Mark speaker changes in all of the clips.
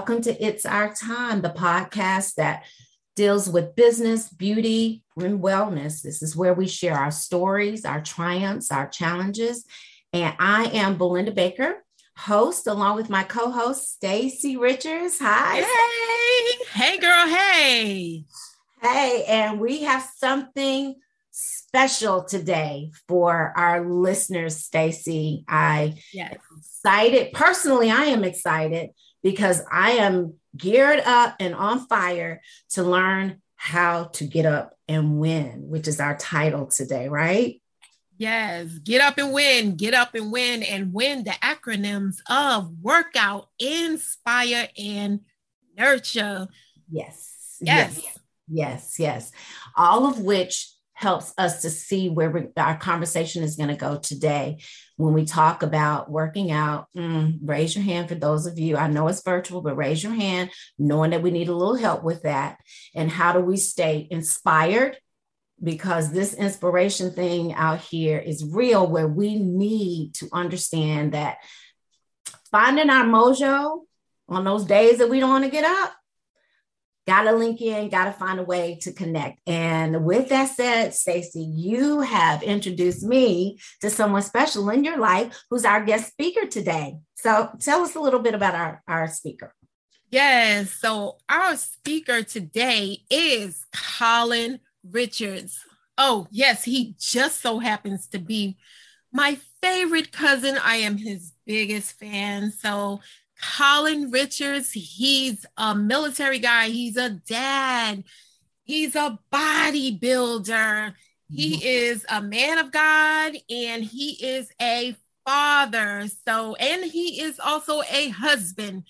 Speaker 1: Welcome to It's Our Time, the podcast that deals with business, beauty, and wellness. This is where we share our stories, our triumphs, our challenges. And I am Belinda Baker, host, along with my co-host Stacey Richards. Hi.
Speaker 2: Hey. Hey girl, hey.
Speaker 1: Hey, and we have something special today for our listeners, Stacey. I
Speaker 2: yes.
Speaker 1: excited. Personally, I am excited because I am geared up and on fire to learn how to get up and win, which is our title today, right?
Speaker 2: Yes, get up and win, get up and win, and win the acronyms of workout, inspire, and nurture.
Speaker 1: Yes.
Speaker 2: Yes.
Speaker 1: Yes. Yes. yes. All of which helps us to see where we, our conversation is going to go today. When we talk about working out mm, raise your hand for those of you i know it's virtual but raise your hand knowing that we need a little help with that. And how do we stay inspired? Because this inspiration thing out here is real where we need to understand that finding our mojo on those days that we don't want to get up got to link in, got to find a way to connect. And with that said, Stacey, you have introduced me to someone special in your life who's our guest speaker today. So tell us a little bit about our, our speaker.
Speaker 2: Yes. So our speaker today is Collin Richards. Oh, yes, he just so happens to be my favorite cousin. I am his biggest fan. So Collin Richards, he's a military guy, he's a dad, he's a bodybuilder, he mm-hmm. is a man of God, and he is a father. So, and he is also a husband,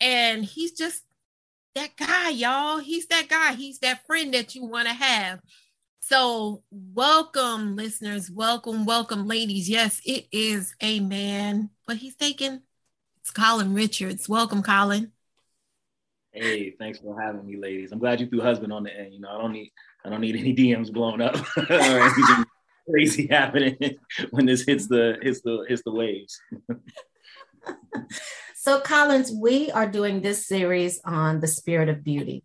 Speaker 2: and he's just that guy, y'all. He's that guy, he's that friend that you want to have. So, welcome, listeners. Welcome, welcome, ladies. Yes, it is a man, but he's taking it's Collin Richards. Welcome, Collin.
Speaker 3: Hey, thanks for having me, ladies. I'm glad you threw husband on the end. You know, I don't need I don't need any DMs blown up or anything crazy happening when this hits the hits the hits the waves.
Speaker 1: so, Collins, we are doing this series on the spirit of beauty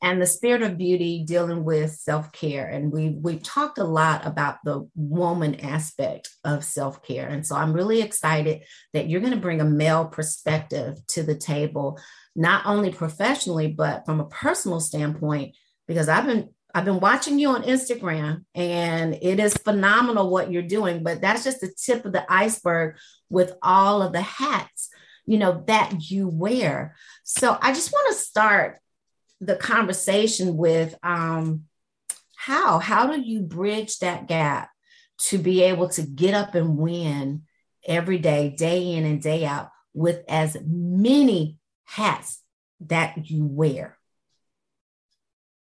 Speaker 1: and the spirit of beauty dealing with self-care and we we've talked a lot about the woman aspect of self-care and so i'm really excited that you're going to bring a male perspective to the table not only professionally but from a personal standpoint because i've been I've been watching you on Instagram and it is phenomenal what you're doing, but that's just the tip of the iceberg with all of the hats, you know, that you wear. So I just want to start the conversation with um, how how do you bridge that gap to be able to get up and win every day day in and day out with as many hats that you wear?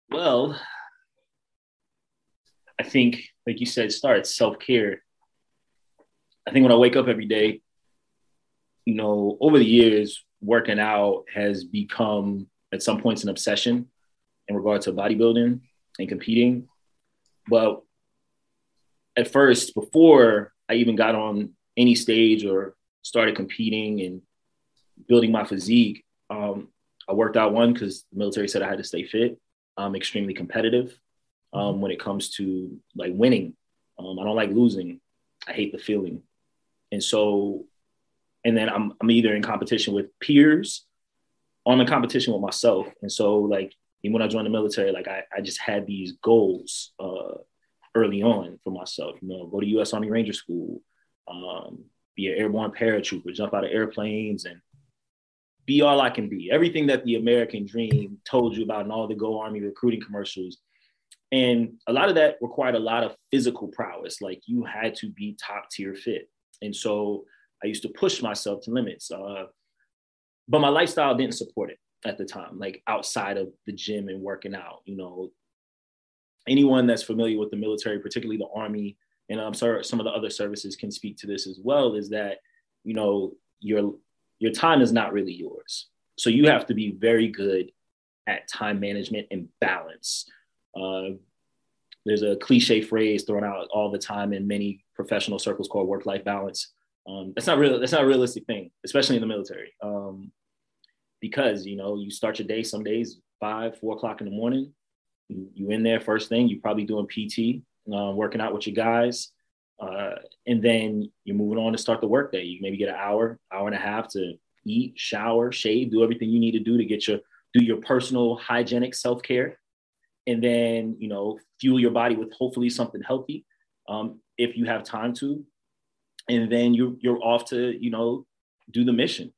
Speaker 3: Well i think like you said start self-care. I think when i wake up every day you know over the years working out has become at some points an obsession in regard to bodybuilding and competing. But at first, before I even got on any stage or started competing and building my physique, um, I worked out one because the military said I had to stay fit. I'm extremely competitive um, when it comes to like winning. Um, I don't like losing. I hate the feeling. And so, and then I'm, I'm either in competition with peers on a competition with myself. And so like when I joined the military, like I, I just had these goals uh, early on for myself, you know, go to US Army Ranger School, um, be an airborne paratrooper, jump out of airplanes, and be all I can be. Everything that the American dream told you about in all the Go Army recruiting commercials. And a lot of that required a lot of physical prowess. Like you had to be top tier fit. And so I used to push myself to limits. Uh, but my lifestyle didn't support it at the time, like outside of the gym and working out. You know, anyone that's familiar with the military, particularly the Army, and I'm sorry, some of the other services can speak to this as well, is that, you know, your your time is not really yours. So you have to be very good at time management and balance. Uh, there's a cliche phrase thrown out all the time in many professional circles called work-life balance. Um, that's not real. That's not a realistic thing, especially in the military, um, because you know you start your day some days five, four o'clock in the morning. You, you in there first thing. You're probably doing PT, uh, working out with your guys. Uh, and then you're moving on to start the workday. You maybe get an hour, hour and a half to eat, shower, shave, do everything you need to do to get your do your personal hygienic self care, and then you know fuel your body with hopefully something healthy, um, if you have time to, and then you you're off to you know do the mission.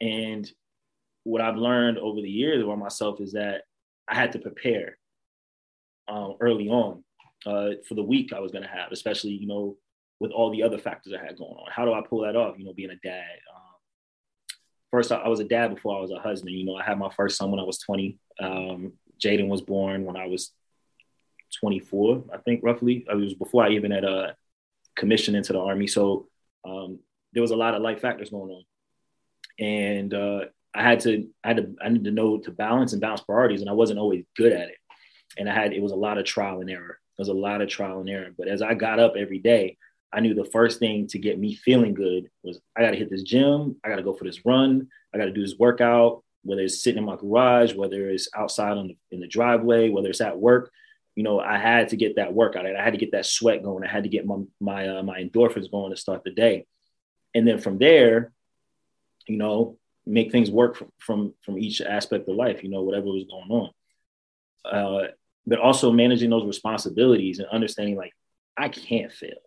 Speaker 3: And what I've learned over the years about myself is that I had to prepare um, early on uh, for the week I was going to have, especially, you know, with all the other factors I had going on. How do I pull that off? You know, being a dad. Um, first, I, I, was a dad before I was a husband. You know, I had my first son when I was 20. Um, Jaden was born when I was 24, I think, roughly. It was before I even had a uh, commission into the army. So um, there was a lot of life factors going on, and uh, I had to, I had to, I needed to know to balance and balance priorities, and I wasn't always good at it. And I had, it was a lot of trial and error. It was a lot of trial and error. But as I got up every day, I knew the first thing to get me feeling good was I got to hit this gym. I got to go for this run. I got to do this workout, whether it's sitting in my garage, whether it's outside on the, in the driveway, whether it's at work. You know, I had to get that workout. I had to get that sweat going. I had to get my my uh, my endorphins going to start the day, and then from there, you know, make things work from from, from each aspect of life. You know, whatever was going on. Uh, but also managing those responsibilities and understanding like I can't fail.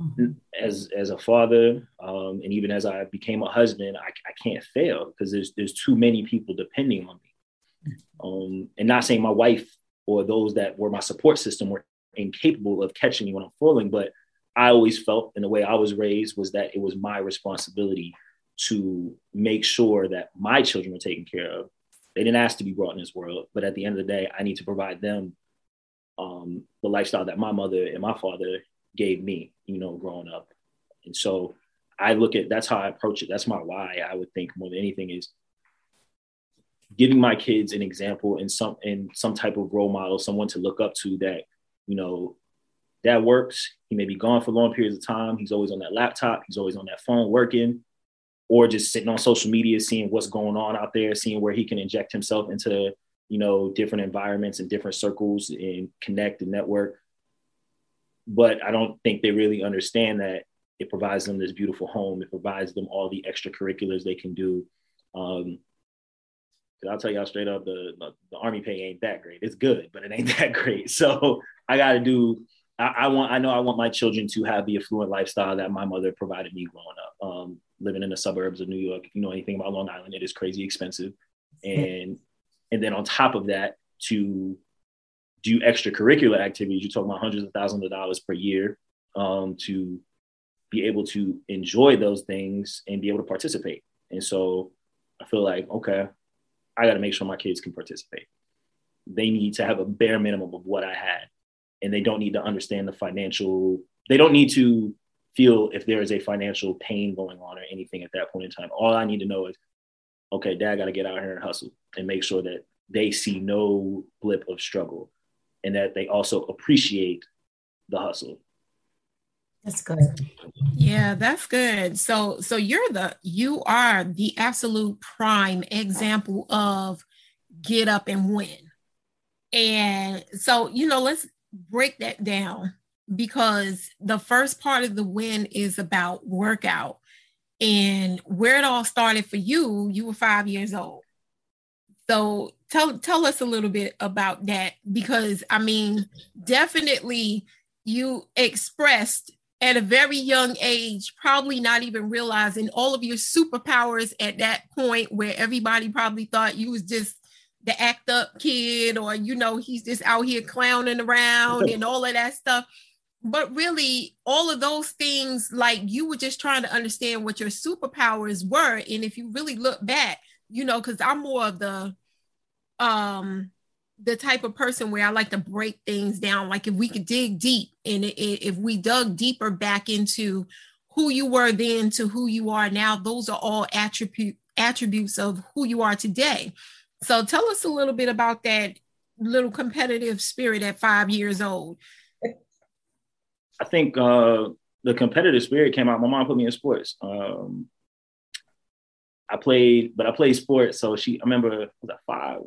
Speaker 3: Mm-hmm. As as a father, um, and even as I became a husband, I, I can't fail because there's there's too many people depending on me. Um, and not saying my wife or those that were my support system were incapable of catching me when I'm falling, but I always felt in the way I was raised was that it was my responsibility to make sure that my children were taken care of they didn't ask to be brought in this world, but at the end of the day, I need to provide them um, the lifestyle that my mother and my father gave me, you know, growing up. And so I look at that's how I approach it. That's my why. I would think more than anything is giving my kids an example and some in some type of role model, someone to look up to that, you know, that works. He may be gone for long periods of time. He's always on that laptop. He's always on that phone working or just sitting on social media, seeing what's going on out there, seeing where he can inject himself into, you know, different environments and different circles and connect and network. But I don't think they really understand that it provides them this beautiful home. It provides them all the extracurriculars they can do. Um, I'll tell y'all straight up, the, the, the army pay ain't that great. It's good, but it ain't that great. So I got to do. I, I, want. I know I want my children to have the affluent lifestyle that my mother provided me growing up. Um, living in the suburbs of New York. If you know anything about Long Island, it is crazy expensive. And and then on top of that, to do extracurricular activities, you're talking about hundreds of thousands of dollars per year um, to be able to enjoy those things and be able to participate. And so I feel like, okay, I got to make sure my kids can participate. They need to have a bare minimum of what I had. And they don't need to understand the financial, they don't need to feel if there is a financial pain going on or anything at that point in time. All I need to know is, okay, dad got to get out here and hustle and make sure that they see no blip of struggle and that they also appreciate the hustle.
Speaker 1: That's good.
Speaker 2: Yeah, that's good. So so you're the you are the absolute prime example of get up and win. And so, you know, let's break that down because the first part of the win is about workout. And where it all started for you, you were five years old. So tell tell us a little bit about that because I mean, definitely you expressed at a very young age, probably not even realizing all of your superpowers at that point where everybody probably thought you was just the act up kid or you know he's just out here clowning around and all of that stuff. But really all of those things like you were just trying to understand what your superpowers were. And if you really look back you know because i'm more of the um the type of person where i like to break things down like if we could dig deep and if we dug deeper back into who you were then to who you are now those are all attribute attributes of who you are today so tell us a little bit about that little competitive spirit at five years old
Speaker 3: I think uh, the competitive spirit came out. My mom put me in sports. Um, I played, but I played sports. So she, I remember, was at five.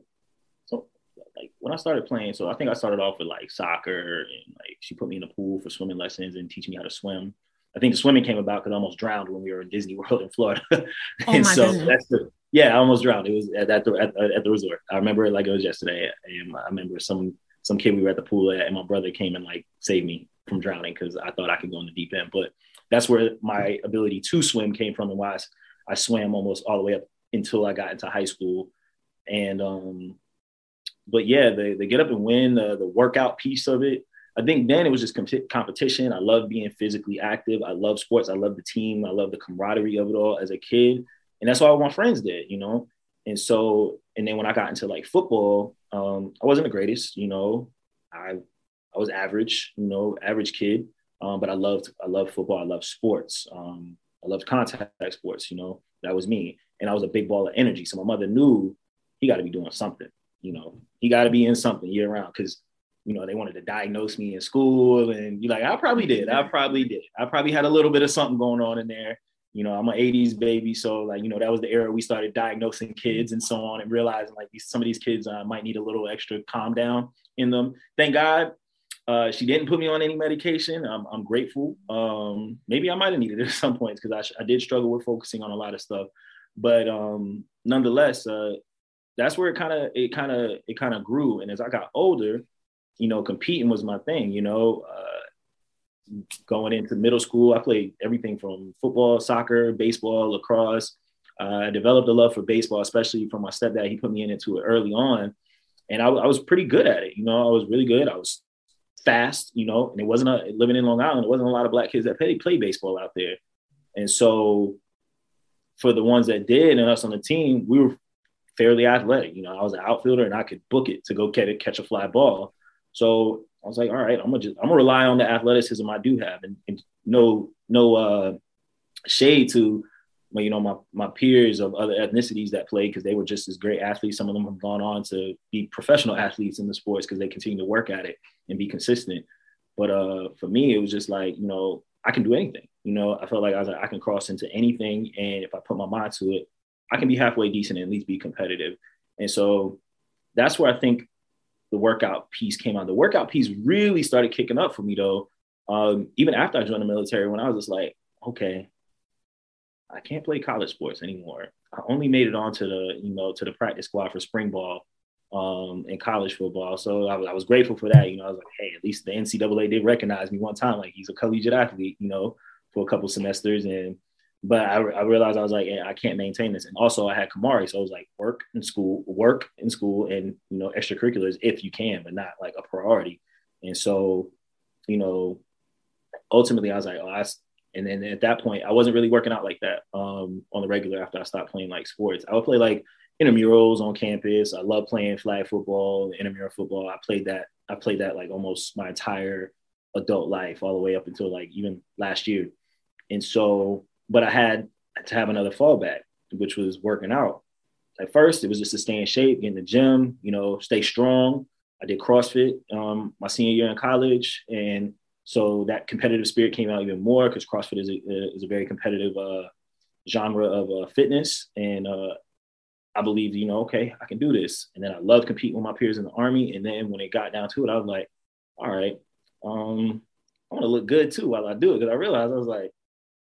Speaker 3: Like when I started playing, so I think I started off with like soccer and like she put me in the pool for swimming lessons and teaching me how to swim. I think the swimming came about because I almost drowned when we were in Disney World in Florida. Oh and so goodness. that's the yeah, I almost drowned. It was at, at the at, at, the resort. I remember it like it was yesterday. And I remember some some kid we were at the pool at, and my brother came and like saved me from drowning because I thought I could go in the deep end. But that's where my ability to swim came from and why I, I swam almost all the way up until I got into high school. And um, but yeah, they, the get up and win, the workout piece of it. I think then it was just comp- competition. I love being physically active. I love sports. I love the team. I love the camaraderie of it all as a kid, and that's all my friends did, you know. And so, and then when I got into like football, um, I wasn't the greatest, you know. I I was average, you know, average kid. Um, but I loved I loved football. I loved sports. Um, I loved contact sports. You know, that was me. And I was a big ball of energy. So my mother knew he got to be doing something. You know, he got to be in something year round because you know they wanted to diagnose me in school, and you're like I probably did. I probably did. I probably had a little bit of something going on in there. You know, I'm an 80s baby, so like you know that was the era we started diagnosing kids and so on, and realizing like some of these kids uh, might need a little extra calm down in them. Thank God uh, she didn't put me on any medication. I'm, I'm grateful. Um, maybe I might have needed it at some points because I, I, did struggle with focusing on a lot of stuff. But um, nonetheless, uh, that's where it kind of it kind of it kind of grew. And as I got older, you know, competing was my thing. You know, uh, going into middle school, I played everything from football, soccer, baseball, lacrosse. Uh, I developed a love for baseball, especially from my stepdad. He put me into it early on, and I, I was pretty good at it. You know, I was really good. I was fast, you know, and it wasn't a living in Long Island. It wasn't a lot of black kids that played play baseball out there. And so for the ones that did and us on the team, we were fairly athletic. You know, I was an outfielder and I could book it to go catch it, catch a fly ball. So I was like, all right, I'm gonna just I'm gonna rely on the athleticism I do have and, and no no uh shade to you know my my peers of other ethnicities that played because they were just as great athletes. Some of them have gone on to be professional athletes in the sports because they continue to work at it and be consistent. But uh, for me, it was just like you know I can do anything. You know, I felt like I was like I can cross into anything, and if I put my mind to it, I can be halfway decent and at least be competitive. And so that's where I think the workout piece came out. The workout piece really started kicking up for me though. Um, even after I joined the military, when I was just like, okay, I can't play college sports anymore. I only made it onto the, you know, to the practice squad for spring ball um, in college football. So I I was grateful for that. You know, I was like, hey, at least the NCAA did recognize me one time. Like he's a collegiate athlete, you know, for a couple semesters. And, but I, I realized I was like, I can't maintain this. And also I had Kamari. So I was like, work in school, work in school and, you know, extracurriculars if you can, but not like a priority. And so, you know, ultimately I was like, oh, I, and then at that point, I wasn't really working out like that um, on the regular after I stopped playing like sports. I would play like intramurals on campus. I love playing flag football, intramural football. I played that. I played that like almost my entire adult life, all the way up until like even last year. And so, but I had to have another fallback, which was working out. At first, it was just to stay in shape, get in the gym, you know, stay strong. I did CrossFit um, my senior year in college, and so that competitive spirit came out even more because CrossFit is a, is a very competitive uh, genre of uh, fitness. And uh, I believed, you know, okay, I can do this. And then I loved competing with my peers in the army. And then when it got down to it, I was like, all right, um, I want to look good too while I do it. Because I realized I was like,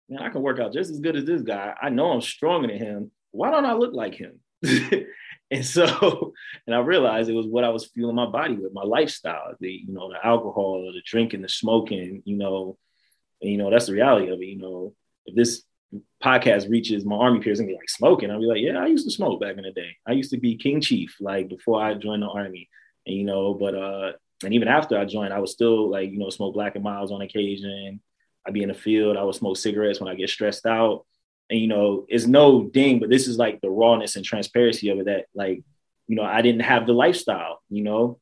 Speaker 3: man, I can work out just as good as this guy. I know I'm stronger than him. Why don't I look like him? And so, and I realized it was what I was fueling my body with, my lifestyle, the, you know, the alcohol, the drinking, the smoking, you know, And, you know, that's the reality of it. You know, if this podcast reaches my army peers and be like smoking, I'll be like, yeah, I used to smoke back in the day. I used to be King Chief, like before I joined the army. And, you know, but, uh, and even after I joined, I was still like, you know, smoke Black and Milds on occasion. I'd be in the field. I would smoke cigarettes when I get stressed out. And, you know, it's no ding, but this is like the rawness and transparency of it that, like, you know, I didn't have the lifestyle, you know,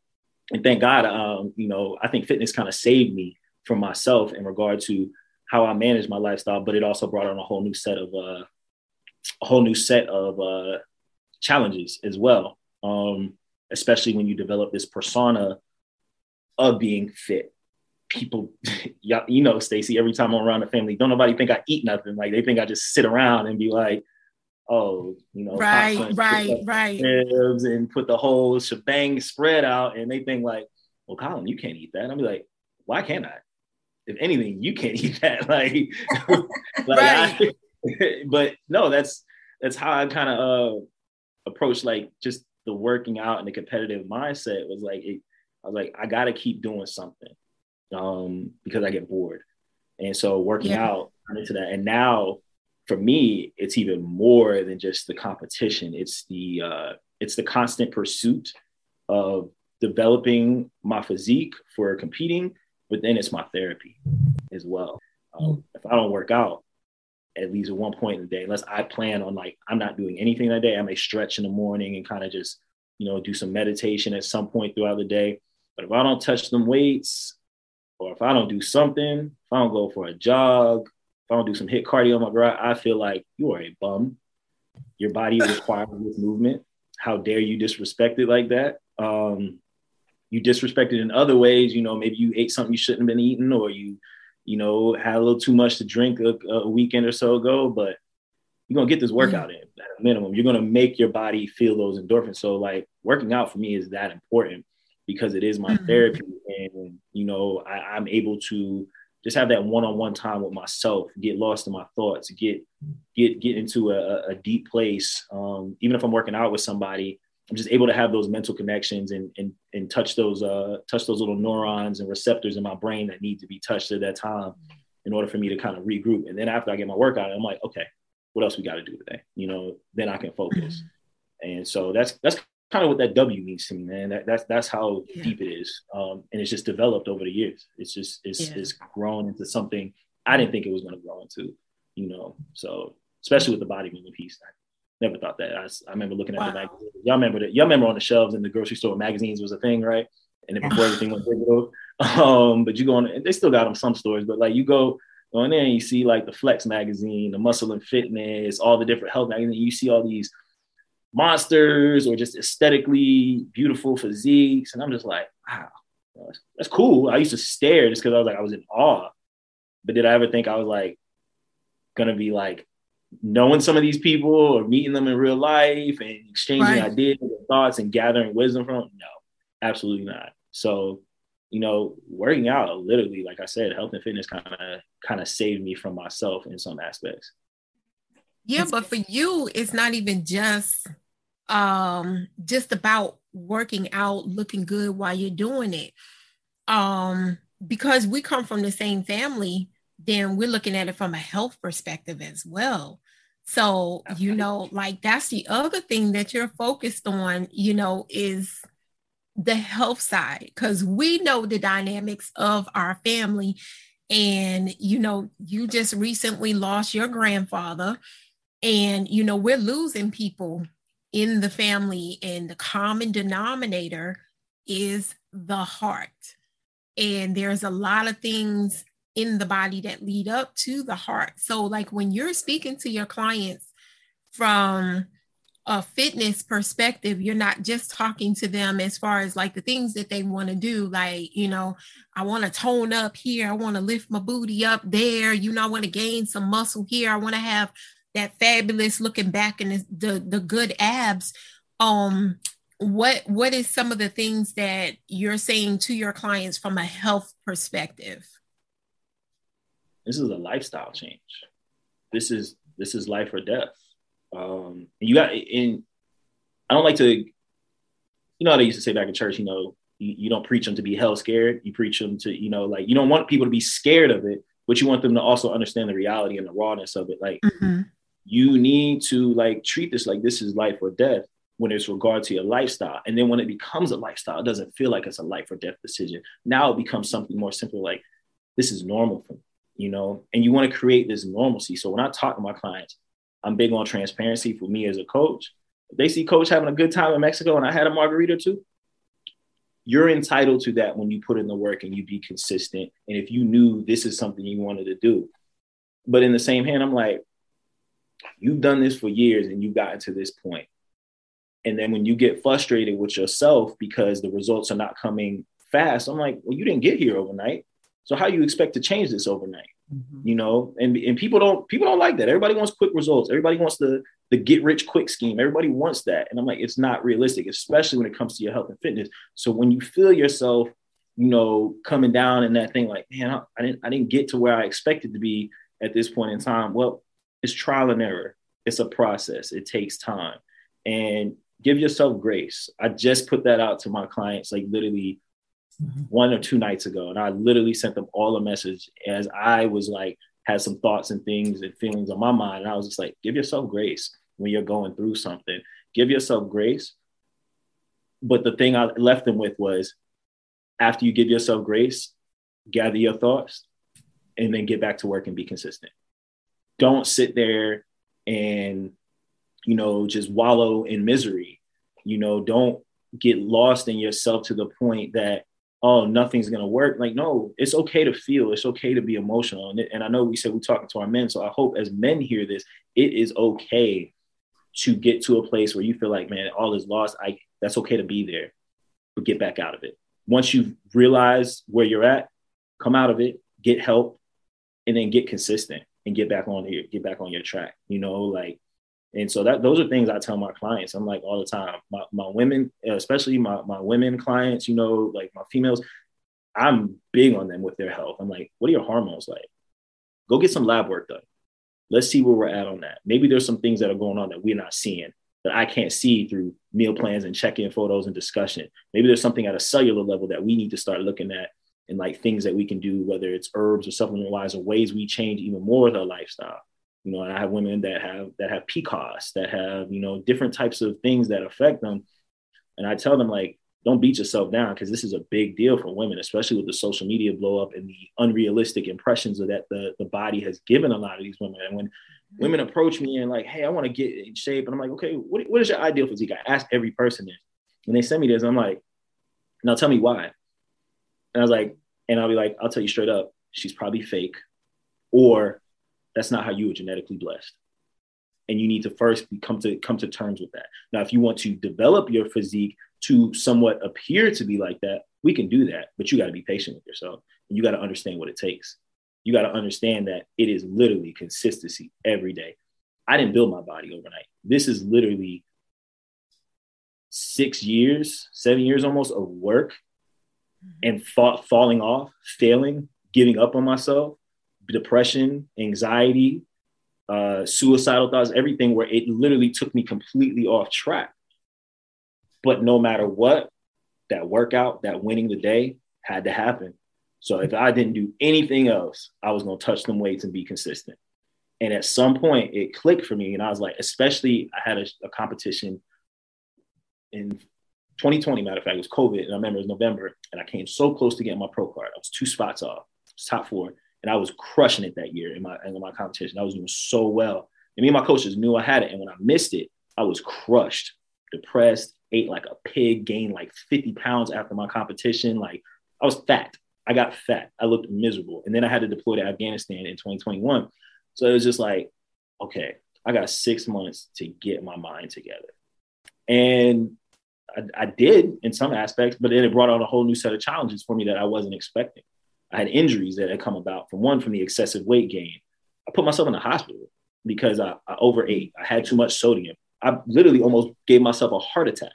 Speaker 3: and thank God, um, you know, I think fitness kind of saved me from myself in regard to how I manage my lifestyle, but it also brought on a whole new set of uh, a whole new set of uh, challenges as well. Um, especially when you develop this persona of being fit. People, you know, Stacey, every time I'm around the family, don't nobody think I eat nothing. Like they think I just sit around and be like, oh, you know,
Speaker 2: right, right, right,
Speaker 3: and put the whole shebang spread out, and they think like, well, Collin, you can't eat that. I'll be like, why can't I? If anything, you can't eat that. like, like right. I, but no, that's that's how I kind of uh, approach like just the working out and the competitive mindset was like it, I was like I got to keep doing something um, because I get bored, and so working yeah. out into that. And now for me, it's even more than just the competition. It's the uh, it's the constant pursuit of developing my physique for competing, but then it's my therapy as well. Um, if I don't work out at least at one point in the day, unless I plan on like I'm not doing anything that day, I may stretch in the morning and kind of just you know do some meditation at some point throughout the day. But if I don't touch them weights, or if I don't do something, if I don't go for a jog, if I don't do some HIIT cardio, my bro, I feel like you are a bum. Your body requires this movement. How dare you disrespect it like that? Um, you disrespect it in other ways. You know, maybe you ate something you shouldn't have been eating, or you, you know, had a little too much to drink a, a weekend or so ago. But you're gonna get this workout in at a minimum. You're gonna make your body feel those endorphins. So like working out for me is that important because it is my mm-hmm. therapy, and you know, I, I'm able to just have that one-on-one time with myself get lost in my thoughts get get get into a, a deep place um, even if i'm working out with somebody i'm just able to have those mental connections and and, and touch those uh, touch those little neurons and receptors in my brain that need to be touched at that time in order for me to kind of regroup and then after i get my workout i'm like okay what else we got to do today you know then i can focus mm-hmm. and so that's that's kind of what that W means to me, man. That, that's that's how yeah. deep it is, um, and it's just developed over the years. It's just it's yeah. it's grown into something I didn't think it was going to grow into, you know. So especially with the body movement piece, I never thought that. I, I remember looking at wow. the magazines. Y'all remember that? Y'all remember on the shelves in the grocery store, magazines was a thing, right? And then before everything went digital, um, but you go on, they still got them some stores, but like you go in there and you see like the Flex magazine, the Muscle and Fitness, all the different health magazines. You see all these monsters or just aesthetically beautiful physiques. And I'm just like, wow, that's cool. I used to stare just because I was like, I was in awe. But did I ever think I was like gonna be like knowing some of these people or meeting them in real life and exchanging right. ideas and thoughts and gathering wisdom from them? No, absolutely not. So, you know, working out literally, like I said, health and fitness kind of kind of saved me from myself in some aspects.
Speaker 2: Yeah, but for you, it's not even just um just about working out, looking good while you're doing it. Um, because we come from the same family, then we're looking at it from a health perspective as well. So, you know, like that's the other thing that you're focused on, you know, is the health side because we know the dynamics of our family. And, you know, you just recently lost your grandfather and, you know, we're losing people in the family, and the common denominator is the heart. And there's a lot of things in the body that lead up to the heart. So, like when you're speaking to your clients from a fitness perspective, you're not just talking to them as far as like the things that they want to do. Like, you know, I want to tone up here. I want to lift my booty up there. You know, I want to gain some muscle here. I want to have that fabulous looking back and the the good abs um what what is some of the things that you're saying to your clients from a health perspective
Speaker 3: this is a lifestyle change this is this is life or death um you got in i don't like to you know how they used to say back in church you know you, you don't preach them to be hell scared you preach them to you know like you don't want people to be scared of it but you want them to also understand the reality and the rawness of it. Like mm-hmm. You need to like treat this like this is life or death when it's regard to your lifestyle. And then when it becomes a lifestyle, it doesn't feel like it's a life or death decision. Now it becomes something more simple, like this is normal for me, you know, and you want to create this normalcy. So when I talk to my clients, I'm big on transparency for me as a coach. If they see coach having a good time in Mexico and I had a margarita too, you're entitled to that when you put in the work and you be consistent. And if you knew this is something you wanted to do. But in the same hand, I'm like, you've done this for years and you've gotten to this point. And then when you get frustrated with yourself because the results are not coming fast, I'm like, well, you didn't get here overnight. So how you expect to change this overnight? Mm-hmm. You know, and, and people don't people don't like that. Everybody wants quick results. Everybody wants the the get rich quick scheme. Everybody wants that. And I'm like, it's not realistic, especially when it comes to your health and fitness. So when you feel yourself, you know, coming down in that thing, like, man, I, I didn't I didn't get to where I expected to be at this point in time. Well, it's trial and error. It's a process. It takes time. And give yourself grace. I just put that out to my clients like literally mm-hmm. one or two nights ago. And I literally sent them all a message as I was like, had some thoughts and things and feelings on my mind. And I was just like, give yourself grace when you're going through something. Give yourself grace. But the thing I left them with was after you give yourself grace, gather your thoughts and then get back to work and be consistent. Don't sit there and you know, just wallow in misery. You know, don't get lost in yourself to the point that, oh, nothing's going to work. Like, no, it's okay to feel, it's okay to be emotional. And, and I know we said we're talking to our men. So I hope as men hear this, it is okay to get to a place where you feel like, man, all is lost. I that's okay to be there, but get back out of it. Once you realize where you're at, come out of it, get help, and then get consistent and get back on here, get back on your track. You know, like and so that those are things I tell my clients. I'm like all the time. My, my women, especially my, my women clients, you know, like my females, I'm big on them with their health. I'm like, what are your hormones like? Go get some lab work done. Let's see where we're at on that. Maybe there's some things that are going on that we're not seeing that I can't see through meal plans and check-in photos and discussion. Maybe there's something at a cellular level that we need to start looking at and like things that we can do, whether it's herbs or supplement wise or ways we change even more with our lifestyle you know, and I have women that have that have PCOS, that have you know different types of things that affect them, and I tell them like, don't beat yourself down because this is a big deal for women, especially with the social media blow up and the unrealistic impressions of that the the body has given a lot of these women. And when women approach me and like, hey, I want to get in shape, and I'm like, okay, what, what is your ideal physique? I ask every person this, and they send me this. I'm like, now tell me why. And I was like, and I'll be like, I'll tell you straight up, she's probably fake, or that's not how you were genetically blessed. And you need to first come to come to terms with that. Now, if you want to develop your physique to somewhat appear to be like that, we can do that. But you got to be patient with yourself. And you got to understand what it takes. You got to understand that it is literally consistency every day. I didn't build my body overnight. This is literally six years, seven years almost of work and fa- falling off, failing, giving up on myself, depression, anxiety, uh, suicidal thoughts, everything where it literally took me completely off track. But no matter what, that workout, that winning the day had to happen. So if I didn't do anything else, I was going to touch them weights and be consistent. And at some point, it clicked for me. And I was like, especially, I had a, a competition in 2020, matter of fact, it was COVID. And I remember it was November. And I came so close to getting my pro card. I was two spots off, top four and I was crushing it that year in my in my competition. I was doing so well, and me and my coaches knew I had it. And when I missed it, I was crushed, depressed, ate like a pig, gained like 50 pounds after my competition. Like I was fat. I got fat. I looked miserable, and then I had to deploy to Afghanistan in 2021. So it was just like, okay, I got six months to get my mind together, and I, I did in some aspects, but then it brought on a whole new set of challenges for me that I wasn't expecting. I had injuries that had come about from one from the excessive weight gain. I put myself in the hospital because I, I overate. I had too much sodium. I literally almost gave myself a heart attack.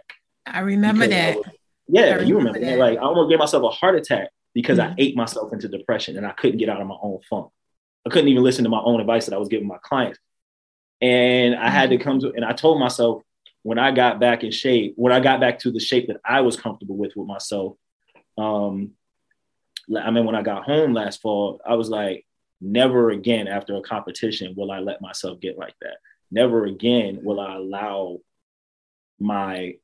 Speaker 2: I remember that.
Speaker 3: I was, yeah, remember you remember that. that. Like I almost gave myself a heart attack because mm-hmm. I ate myself into depression and I couldn't get out of my own funk. I couldn't even listen to my own advice that I was giving my clients. And I had to mm-hmm. come to, and I told myself when I got back in shape, when I got back to the shape that I was comfortable with with myself, um, I mean, when I got home last fall, I was like, never again after a competition will I let myself get like that. Never again will I allow my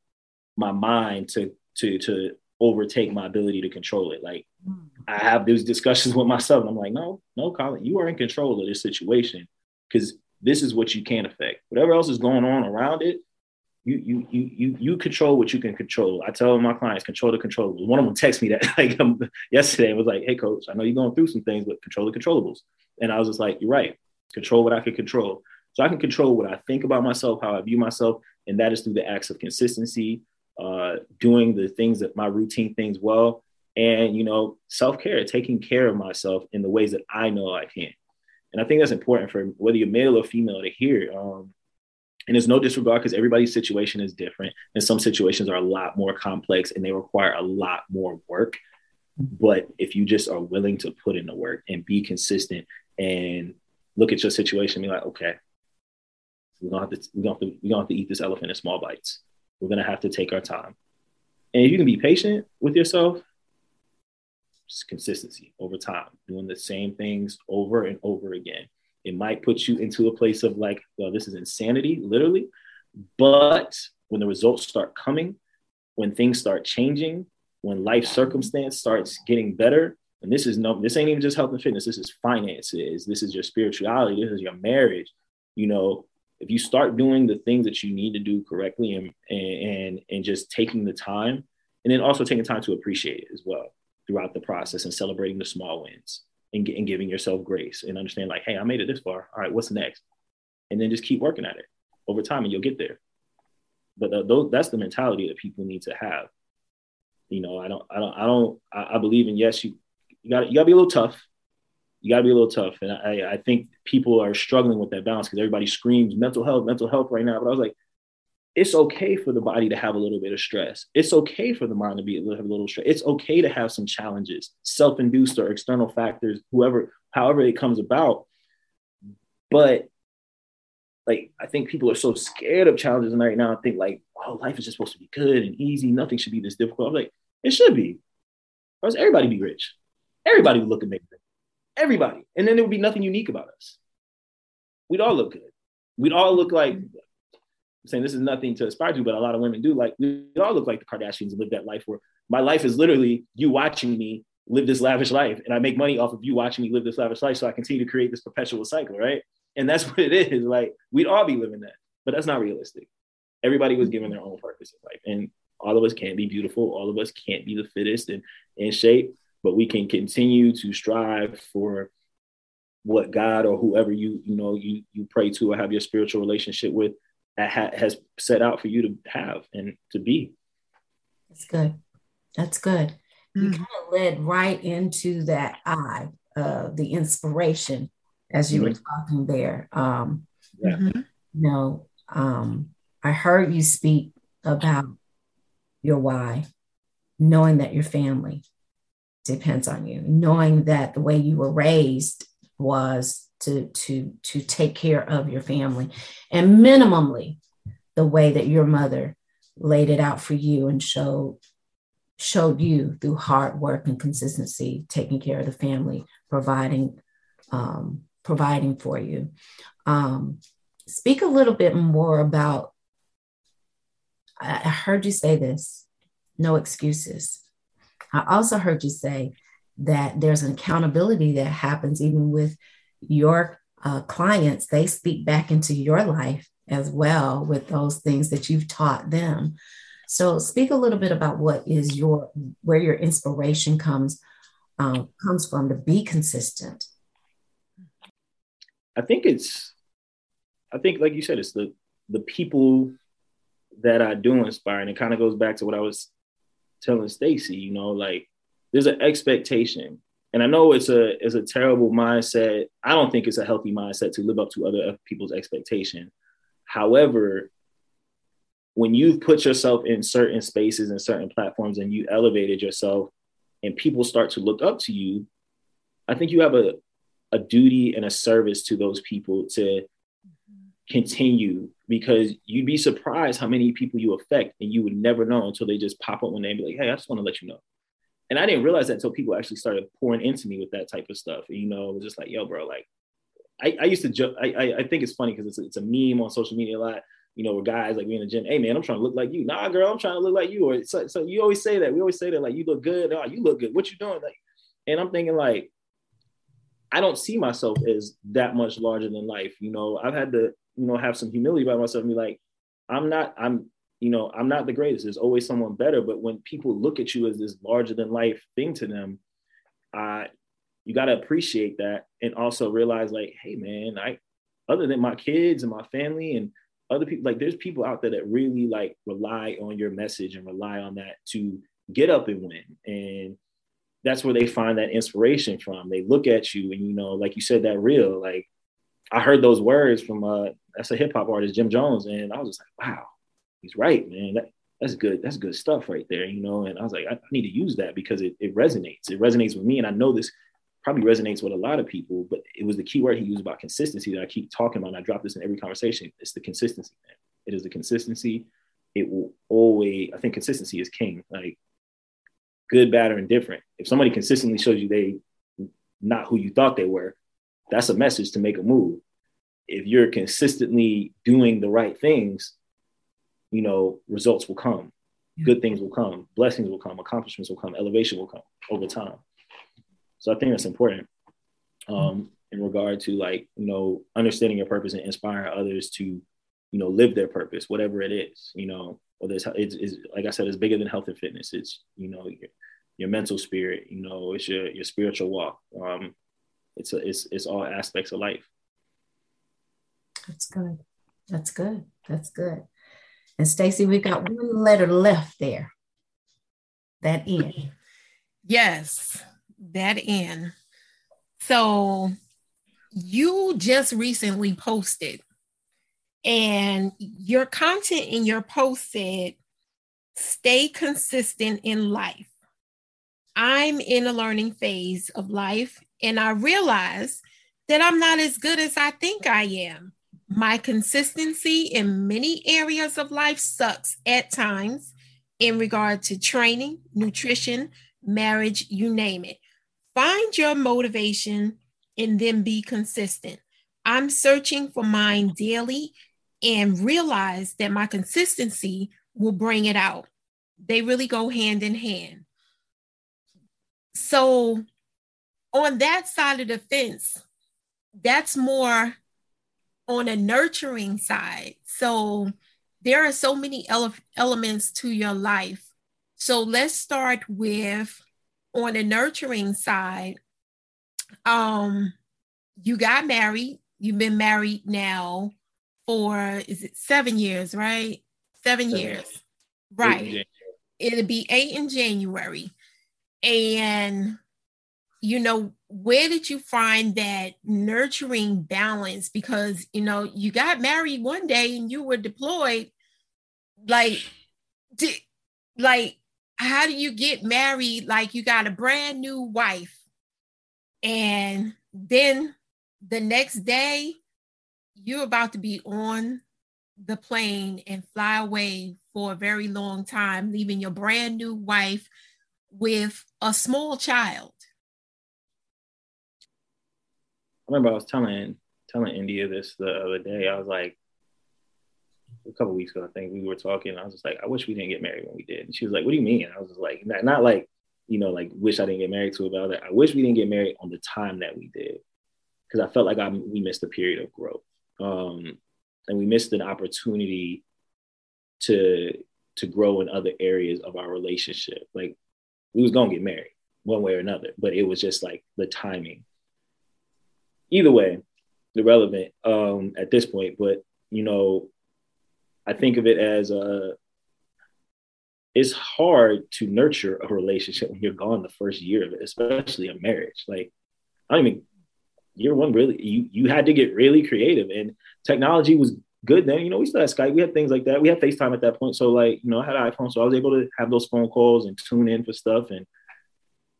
Speaker 3: my mind to to to overtake my ability to control it. Like I have those discussions with myself. And I'm like, no, no, Collin, you are in control of this situation because this is what you can affect. Whatever else is going on around it, you you you you you control what you can control. I tell my clients control the controllables. One of them texted me that like um, yesterday and was like, "Hey, coach, I know you're going through some things, but control the controllables." And I was just like, "You're right. Control what I can control." So I can control what I think about myself, how I view myself, and that is through the acts of consistency, uh, doing the things that my routine things well, and you know, self care, taking care of myself in the ways that I know I can. And I think that's important for whether you're male or female to hear. Um, and there's no disregard because everybody's situation is different, and some situations are a lot more complex and they require a lot more work. But if you just are willing to put in the work and be consistent and look at your situation, and be like, okay, we're gonna have to we're gonna have to, we're gonna have to eat this elephant in small bites. We're gonna have to take our time. And if you can be patient with yourself, just consistency over time, doing the same things over and over again. It might put you into a place of like, well, this is insanity, literally. But when the results start coming, when things start changing, when life circumstance starts getting better, and this is no, this ain't even just health and fitness. This is finances. This is your spirituality. This is your marriage. You know, if you start doing the things that you need to do correctly and and and just taking the time and then also taking time to appreciate it as well throughout the process and celebrating the small wins and, and giving yourself grace and understand like hey i made it this far. All right what's next? And then just keep working at it. Over time and you'll get there. But uh, those, that's the mentality that people need to have. You know i don't i don't i don't i, I believe in yes you you got you got to be a little tough. You got to be a little tough. And I, I think people are struggling with that balance because everybody screams mental health, mental health right now. But I was like, it's okay for the body to have a little bit of stress. It's okay for the mind to be a little, a little stress. It's okay to have some challenges, self-induced or external factors, whoever, however it comes about. But like, I think people are so scared of challenges and right now. I think like, oh, life is just supposed to be good and easy. Nothing should be this difficult. I'm like, it should be. Or else everybody be rich. Everybody would look amazing. Everybody. And then there would be nothing unique about us. We'd all look good. We'd all look like, saying this is nothing to aspire to, but a lot of women do. Like, we all look like the Kardashians and live that life where my life is literally you watching me live this lavish life. And I make money off of you watching me live this lavish life. So I continue to create this perpetual cycle, right? And that's what it is. Like, we'd all be living that, but that's not realistic. Everybody was given their own purpose in life. And all of us can't be beautiful. All of us can't be the fittest and in shape but we can continue to strive for what God or whoever you you know you you pray to or have your spiritual relationship with ha- has set out for you to have and to be.
Speaker 1: That's good. That's good. Mm-hmm. You kind of led right into that eye, uh, the inspiration as you mm-hmm. were talking there. Um, yeah. You know, um, I heard you speak about your why, knowing that your family depends on you knowing that the way you were raised was to to to take care of your family and minimally the way that your mother laid it out for you and showed showed you through hard work and consistency taking care of the family providing um, providing for you. Um, speak a little bit more about I heard you say this no excuses. I also heard you say that there's an accountability that happens even with your uh, clients. They speak back into your life as well with those things that you've taught them. So, speak a little bit about what is your where your inspiration comes um, comes from to be consistent.
Speaker 3: I think it's, I think like you said, it's the the people that I do inspire, and it kind of goes back to what I was telling Stacey, you know, like there's an expectation. And I know it's a it's a terrible mindset. I don't think it's a healthy mindset to live up to other people's expectation. However, when you've put yourself in certain spaces and certain platforms and you elevated yourself and people start to look up to you, I think you have a, a duty and a service to those people to continue because you'd be surprised how many people you affect and you would never know until they just pop up one day and be like, hey, I just want to let you know. And I didn't realize that until people actually started pouring into me with that type of stuff. And, you know, it was just like, yo, bro, like I, I used to joke. I, I, think it's funny because it's, it's a meme on social media a lot. You know, where guys like me in the gym, hey man, I'm trying to look like you. Nah, girl, I'm trying to look like you. Or so, so you always say that. We always say that like you look good. Oh, you look good. What you doing? Like, and I'm thinking like, I don't see myself as that much larger than life. You know, I've had to, you know, have some humility about myself and be like, I'm not, I'm, you know, I'm not the greatest. There's always someone better. But when people look at you as this larger than life thing to them, uh, you got to appreciate that and also realize like hey man i other than my kids and my family and other people like there's people out there that really like rely on your message and rely on that to get up and win and that's where they find that inspiration from they look at you and you know like you said that real like i heard those words from uh that's a hip-hop artist jim jones and i was just like wow he's right man that, that's good that's good stuff right there you know and i was like i, I need to use that because it, it resonates it resonates with me and i know this probably resonates with a lot of people, but it was the key word he used about consistency that I keep talking about. And I drop this in every conversation. It's the consistency. Man. It is the consistency. It will always, I think consistency is king. Like good, bad, or indifferent. If somebody consistently shows you they not who you thought they were, that's a message to make a move. If you're consistently doing the right things, you know, results will come. Good things will come, blessings will come, accomplishments will come, elevation will come over time. So I think that's important um, in regard to like, you know, understanding your purpose and inspiring others to, you know, live their purpose, whatever it is, you know, whether it's, it's, it's like I said, it's bigger than health and fitness. It's, you know, your, your mental spirit, you know, it's your, your spiritual walk. Um, it's, a, it's, it's all aspects of life.
Speaker 1: That's good. That's good. That's good. And Stacey, we've got one letter left there. That N.
Speaker 2: Yes that in. So you just recently posted, and your content in your post said, stay consistent in life. I'm in a learning phase of life, and I realize that I'm not as good as I think I am. My consistency in many areas of life sucks at times in regard to training, nutrition, marriage, you name it. Find your motivation and then be consistent. I'm searching for mine daily and realize that my consistency will bring it out. They really go hand in hand. So, on that side of the fence, that's more on a nurturing side. So, there are so many ele- elements to your life. So, let's start with on the nurturing side, um, you got married. You've been married now for is it seven years, right? Seven, seven years, right? It'll be eight in January, and you know where did you find that nurturing balance? Because you know you got married one day and you were deployed, like, like how do you get married? Like you got a brand new wife. And then the next day you're about to be on the plane and fly away for a very long time leaving your brand new wife with a small child
Speaker 3: i remember i was telling telling india this the other day i was like a couple weeks ago, I think we were talking. I was just like, I wish we didn't get married when we did. And she was like, What do you mean? And I was just like, not, not like, you know, like wish I didn't get married to about it. I wish we didn't get married on the time that we did, because I felt like I, we missed a period of growth, um, and we missed an opportunity to to grow in other areas of our relationship. Like we was gonna get married one way or another, but it was just like the timing. Either way, irrelevant um, at this point. But you know, I think of it as a uh, it's hard to nurture a relationship when you're gone the first year of it, especially a marriage. Like, I don't even year one really you you had to get really creative and technology was good then. You know, we still had Skype, we had things like that. We had FaceTime at that point. So like, you know, I had an iPhone, so I was able to have those phone calls and tune in for stuff. And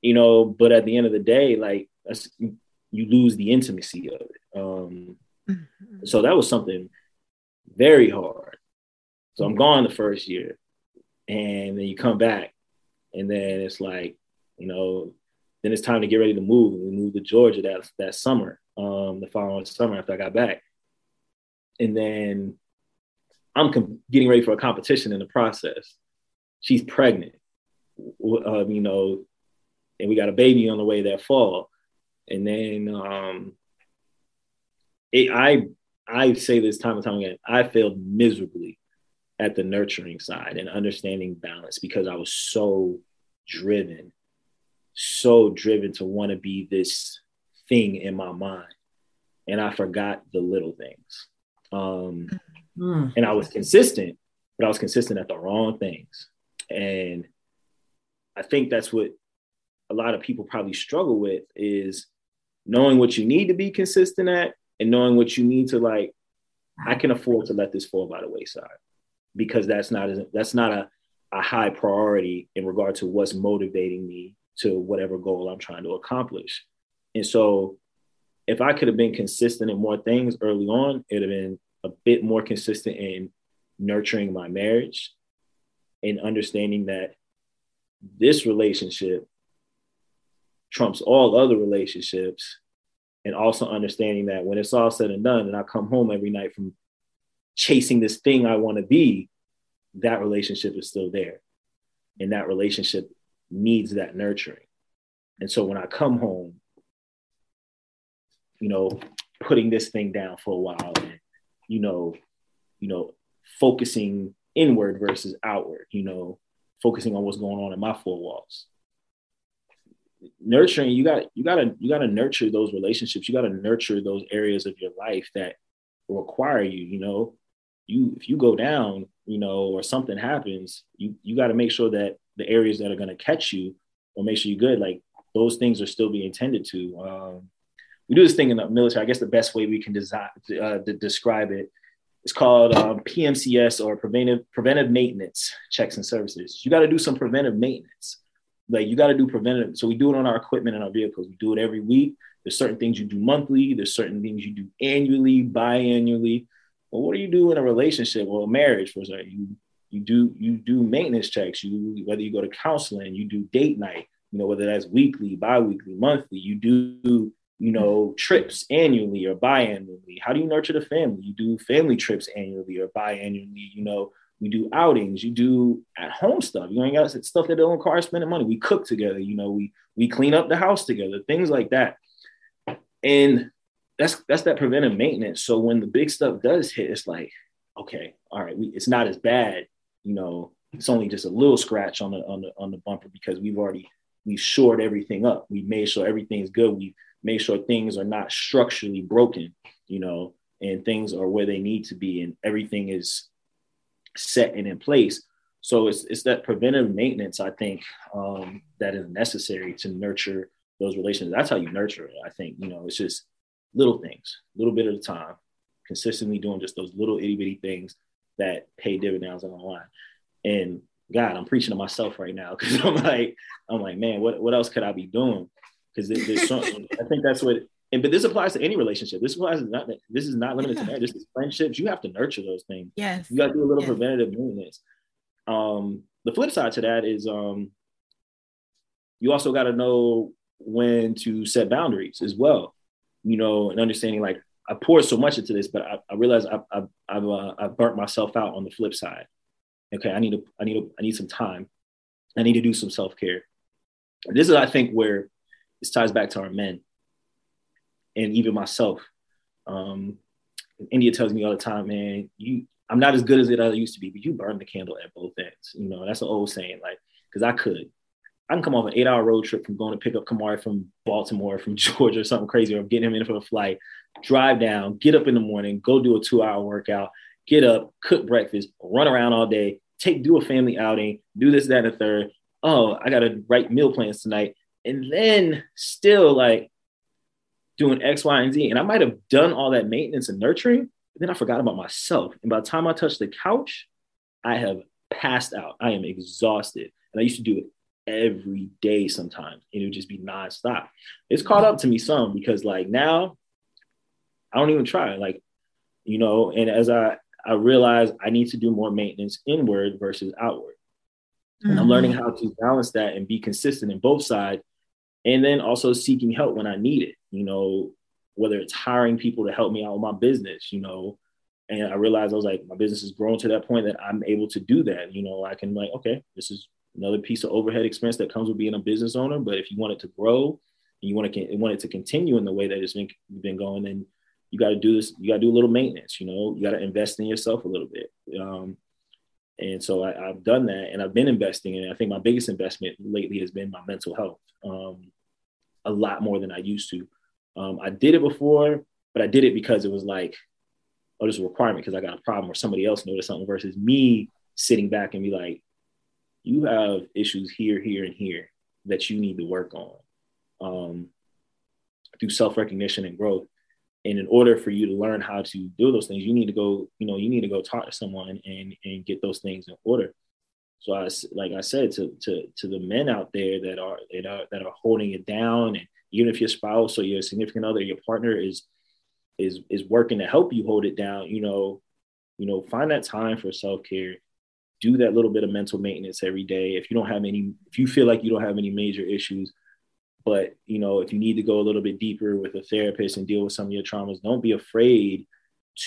Speaker 3: you know, but at the end of the day, like you lose the intimacy of it. Um, mm-hmm. so that was something very hard so I'm gone the first year, and then you come back, and then it's like You know, then it's time to get ready to move. We moved to Georgia that that summer, um, the following summer after I got back, and then I'm com- getting ready for a competition in the process. She's pregnant, um, you know, and we got a baby on the way that fall, and then um, it, I I say this time and time again, I failed miserably at the nurturing side and understanding balance because I was so driven, so driven to want to be this thing in my mind. And I forgot the little things. Um, mm. And I was consistent, but I was consistent at the wrong things. And I think that's what a lot of people probably struggle with is knowing what you need to be consistent at and knowing what you need to like i can afford to let this fall by the wayside because that's not that's not a, a high priority in regard to what's motivating me to whatever goal i'm trying to accomplish. And so if i could have been consistent in more things early on it would have been a bit more consistent in nurturing my marriage and understanding that this relationship trumps all other relationships and also understanding that when it's all said and done and i come home every night from chasing this thing i want to be that relationship is still there. And that relationship needs that nurturing. And so when i come home you know putting this thing down for a while and you know you know focusing inward versus outward you know focusing on what's going on in my four walls nurturing you got you got to you got to nurture those relationships. You got to nurture those areas of your life that require you you know? You if you go down you know or something happens you you got to make sure that the areas that are going to catch you or make sure you're good like those things are still being tended to. Um, we do this thing in the military i guess the best way we can design uh, to describe it is called um, pmcs or preventive preventive maintenance checks and services. You got to do some preventive maintenance like you got to do preventative. So we do it on our equipment and our vehicles. We do it every week. There's certain things you do monthly. There's certain things you do annually, biannually. Well, what do you do in a relationship or a marriage? For example, you you do you do maintenance checks. You whether you go to counseling, you do date night. You know whether that's weekly, biweekly, monthly. You do you know trips annually or biannually. How do you nurture the family? You do family trips annually or biannually. You know we do outings, you do at home stuff. You ain't got stuff that don't require spending money. We cook together, you know, we we clean up the house together, things like that. And that's that's that preventive maintenance. So when the big stuff does hit, it's like, okay, all right, we, it's not as bad, you know. It's only just a little scratch on the on the on the bumper because we've already we've shored everything up. We made sure everything's good. We made sure things are not structurally broken, you know, and things are where they need to be, and everything is set and in place. So it's, it's that preventive maintenance, I think, um, that is necessary to nurture those relations. That's how you nurture it. I think, you know, it's just little things, a little bit at a time, consistently doing just those little itty bitty things that pay dividends on the line. And God, I'm preaching to myself right now because I'm like, I'm like, man, what, what else could I be doing? Because I think that's what and but this applies to any relationship. This applies to not this is not limited yeah. to marriage. This is friendships. You have to nurture those things.
Speaker 2: Yes.
Speaker 3: You got to do a little yes. preventative maintenance. Um, the flip side to that is um, you also got to know when to set boundaries as well. You know, and understanding like I poured so much into this, but I, I realized I, I, I've uh, I've burnt myself out on the flip side. Okay, I need to I need to, I need some time. I need to do some self care. This is I think where this ties back to our men and even myself. Um, India tells me all the time, man, you I'm not as good as it I used to be, but you burn the candle at both ends. You know, that's an old saying, like, because I could. I can come off an eight hour road trip from going to pick up Kamari from Baltimore, from Georgia, or something crazy, or getting him in for a flight, drive down, get up in the morning, go do a two hour workout, get up, cook breakfast, run around all day, take, do a family outing, do this, that, and the third. Oh, I got to write meal plans tonight. And then still like, doing X, Y, and Z. And I might have done all that maintenance and nurturing, but then I forgot about myself. And by the time I touch the couch, I have passed out. I am exhausted. And I used to do it every day sometimes. And it would just be nonstop. It's caught up to me some because like now I don't even try. Like, you know, and as I I realize I need to do more maintenance inward versus outward. Mm-hmm. And I'm learning how to balance that and be consistent in both sides. And then also seeking help when I need it, you know, whether it's hiring people to help me out with my business, you know. And I realized I was like, my business has grown to that point that I'm able to do that. You know, I can like, okay, this is another piece of overhead expense that comes with being a business owner. But if you want it to grow and you want to want it to continue in the way that it's been been going, then you got to do this. You got to do a little maintenance. You know, you got to invest in yourself a little bit. Um, and so I, have done that, and I've been investing in. It. I think my biggest investment lately has been my mental health, um, a lot more than I used to. Um, I did it before, but I did it because it was like, oh, this is a requirement because I got a problem, or somebody else noticed something, versus me sitting back and be like, you have issues here, here, and here that you need to work on um, through self recognition and growth. And in order for you to learn how to do those things, you need to go, you know, you need to go talk to someone and and get those things in order. So I, like I said, to to to the men out there that are that are that are holding it down, and even if your spouse or your significant other, your partner is is is working to help you hold it down, you know, you know, find that time for self care. Do that little bit of mental maintenance every day. If you don't have any, if you feel like you don't have any major issues, but you know, if you need to go a little bit deeper with a therapist and deal with some of your traumas, don't be afraid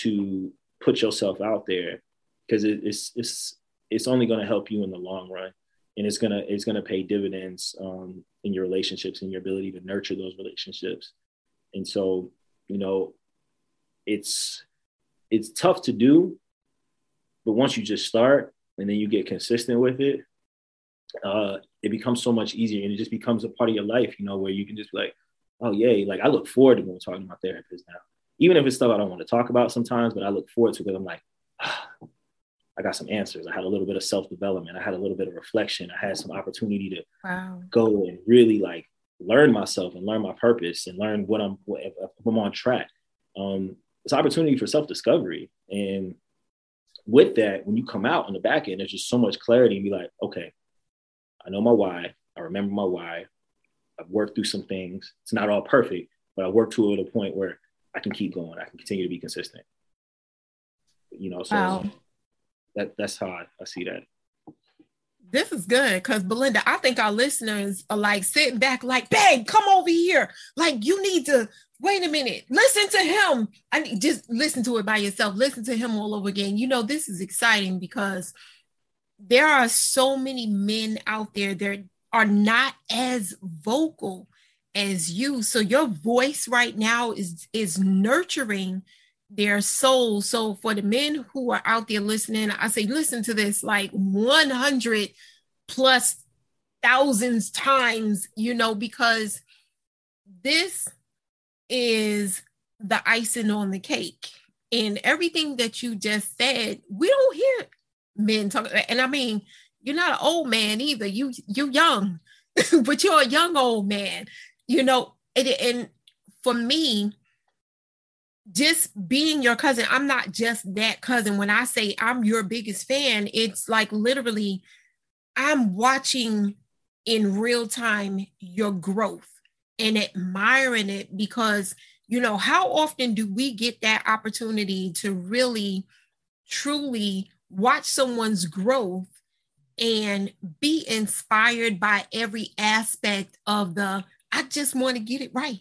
Speaker 3: to put yourself out there because it, it's it's it's only going to help you in the long run, and it's gonna it's gonna pay dividends um, in your relationships and your ability to nurture those relationships. And so, you know, it's it's tough to do, but once you just start and then you get consistent with it, uh, it becomes so much easier and it just becomes a part of your life, you know, where you can just be like, oh yay, like I look forward to going talking to my therapist now. Even if it's stuff I don't want to talk about sometimes, but I look forward to because I'm like, ah, I got some answers. I had a little bit of self-development. I had a little bit of reflection. I had some opportunity to wow. go and really like learn myself and learn my purpose and learn what I'm what, if I'm on track. Um, it's opportunity for self-discovery. And with that, when you come out on the back end, there's just so much clarity and be like, okay, I know my why. I remember my why. I've worked through some things. It's not all perfect, but I worked to it at a point where I can keep going. I can continue to be consistent. You know, so wow. That that's how I, I see that.
Speaker 2: This is good because Belinda, I think our listeners are like sitting back, like, babe, come over here. Like, you need to wait a minute, listen to him. I need just listen to it by yourself, listen to him all over again. You know, this is exciting because there are so many men out there that are not as vocal as you so your voice right now is is nurturing their souls so for the men who are out there listening i say listen to this like 100 plus thousands times you know because this is the icing on the cake and everything that you just said we don't hear men talk and I mean, you're not an old man either. You you're young, but you're a young old man, you know. And, and for me, just being your cousin, I'm not just that cousin. When I say I'm your biggest fan, it's like literally I'm watching in real time your growth and admiring it because you know how often do we get that opportunity to really truly watch someone's growth and be inspired by every aspect of the I just want to get it right.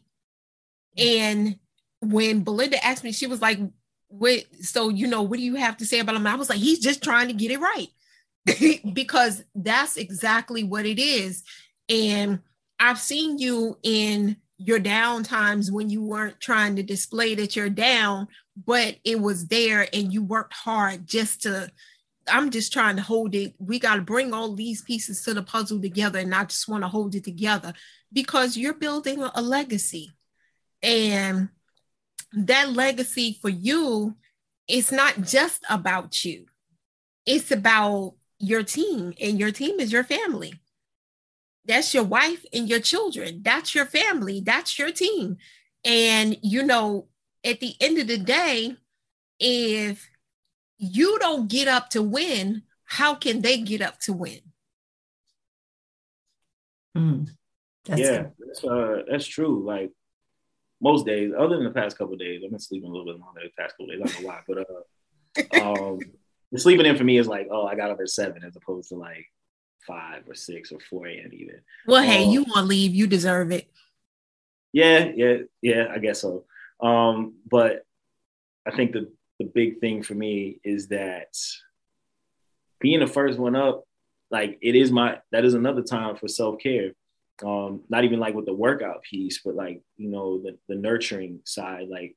Speaker 2: And when Belinda asked me, she was like, "What? So you know, what do you have to say about him?" I was like, "He's just trying to get it right," because that's exactly what it is. And I've seen you in your down times when you weren't trying to display that you're down, but it was there and you worked hard just to I'm just trying to hold it. We got to bring all these pieces to the puzzle together and I just want to hold it together because you're building a, legacy. And that legacy for you it's not just about you. It's about your team and your team is your family. That's your wife and your children. That's your family. That's your team. And, you know, at the end of the day, if you don't get up to win, how can they get up to win?
Speaker 3: Mm, that's yeah, that's, uh, that's true. Like most days, other than the past couple days, I've been sleeping a little bit longer the past couple days. I don't know why, but uh, um, the sleeping in for me is like, oh, I got up at seven as opposed to like five or six or four a.m. even.
Speaker 2: Well, hey, um, you want to leave? You deserve it.
Speaker 3: Yeah, yeah, yeah. I guess so. Um, but I think the the big thing for me is that being the first one up, like it is my that is another time for self care. Um, not even like with the workout piece, but like you know the the nurturing side, like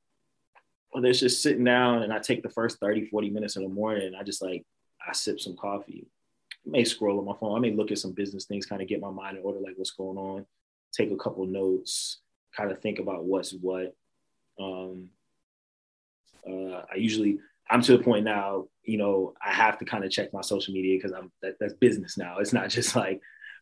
Speaker 3: well, it's just sitting down and I take the first 30, 40 minutes in the morning I just like, I sip some coffee. I may scroll on my phone. I may look at some business things, kind of get my mind in order, like what's going on, take a couple notes, kind of think about what's what. Um, uh, I usually, I'm to the point now, you know, I have to kind of check my social media because I'm that, that's business now. It's not just like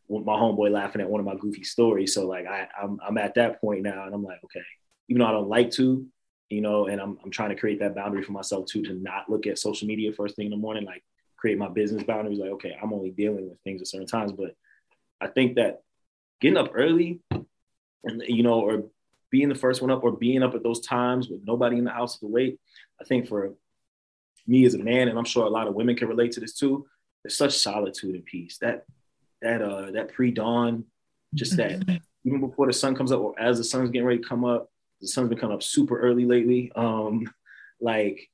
Speaker 3: my homeboy laughing at one of my goofy stories. So like I, I'm, I'm at that point now, and I'm like, okay, even though I don't like to, you know, and I'm, I'm trying to create that boundary for myself too, to not look at social media first thing in the morning, like create my business boundaries. Like, okay, I'm only dealing with things at certain times. But I think that getting up early and, you know, or being the first one up or being up at those times with nobody in the house to wait, I think for me as a man, and I'm sure a lot of women can relate to this too, there's such solitude and peace. That, that, uh, that pre-dawn, just that even before the sun comes up or as the sun's getting ready to come up, the sun's been coming up super early lately. Um, like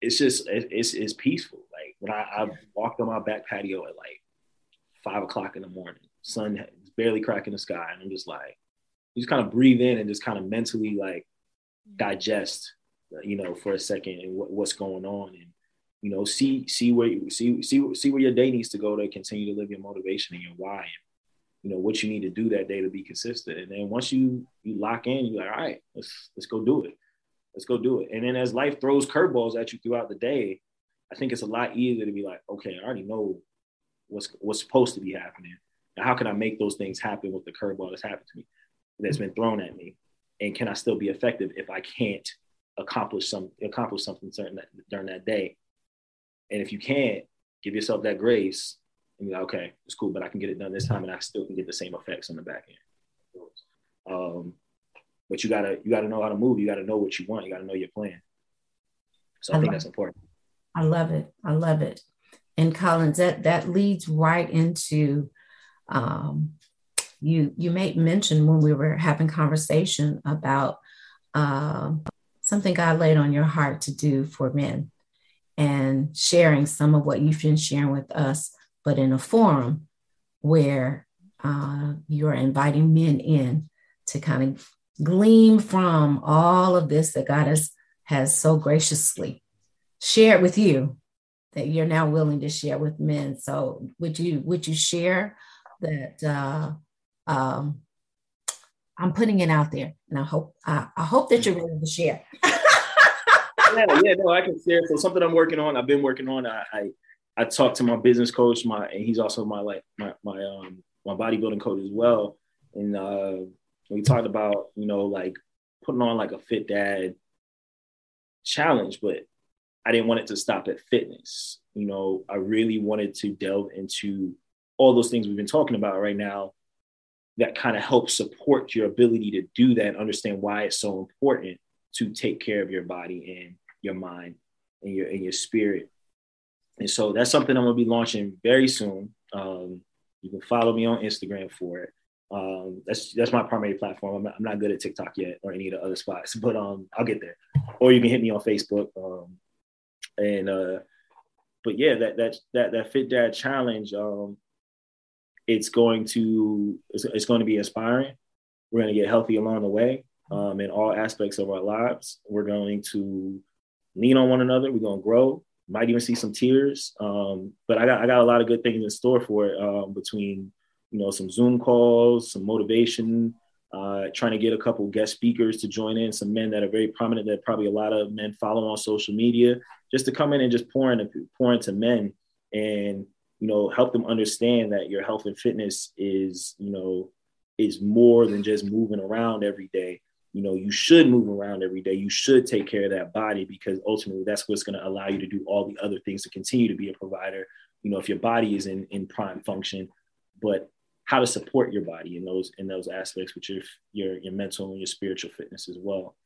Speaker 3: it's just it, it's it's peaceful. Like when I, I walked on my back patio at like five o'clock in the morning, sun is barely cracking the sky, and I'm just like, you just kind of breathe in and just kind of mentally like digest, you know, for a second and what, what's going on, and you know, see see where you see see see where your day needs to go to continue to live your motivation and your why, and you know what you need to do that day to be consistent. And then once you you lock in, you're like, all right, let's let's go do it. Let's go do it. And then as life throws curveballs at you throughout the day, I think it's a lot easier to be like, okay, I already know what's what's supposed to be happening. Now, how can I make those things happen with the curveball that's happened to me, that's been thrown at me, and can I still be effective if I can't accomplish some accomplish something certain that, during that day? And if you can't, give yourself that grace and be like, okay, it's cool, but I can get it done this time, and I still can get the same effects on the back end. Um, but you gotta you gotta know how to move. You gotta know what you want. You gotta know your plan. So I, I think that's important.
Speaker 1: I love it. I love it. And Collins, that that leads right into um, you. You made mention when we were having conversation about uh, something God laid on your heart to do for men, and sharing some of what you've been sharing with us but in a forum where uh, you're inviting men in to kind of glean from all of this that God has, has so graciously shared with you that you're now willing to share with men. So would you would you share that uh, um, I'm putting it out there, and I hope I, I hope that you're willing to share.
Speaker 3: yeah, no, I can share. So something I'm working on. I've been working on. I, I I talked to my business coach, my and he's also my like my my um my bodybuilding coach as well. And uh we talked about, you know, like putting on like a fit dad challenge, but I didn't want it to stop at fitness. You know, I really wanted to delve into all those things we've been talking about right now that kind of help support your ability to do that and understand why it's so important to take care of your body and your mind and your and your spirit and so that's something I'm gonna be launching very soon. Um, you can follow me on Instagram for it. Um, that's that's my primary platform. I'm not, I'm not, good at TikTok yet or any of the other spots, but um, I'll get there. Or you can hit me on Facebook. Um, and uh, but yeah, that that that that Fit Dad challenge. Um, it's going to it's, it's going to be inspiring. We're going to get healthy along the way um, in all aspects of our lives. We're going to lean on one another. We're going to grow might even see some tears. Um, but I got I got a lot of good things in store for it um, between you know some Zoom calls, some motivation, uh, trying to get a couple guest speakers to join in, some men that are very prominent that probably a lot of men follow on social media, just to come in and just pour into pour into men and you know help them understand that your health and fitness is you know is more than just moving around every day you know you should move around every day. You should take care of that body because ultimately that's what's going to allow you to do all the other things to continue to be a provider you know if your body is in in prime function. But how to support your body in those in those aspects with your your, your mental and your spiritual fitness as well.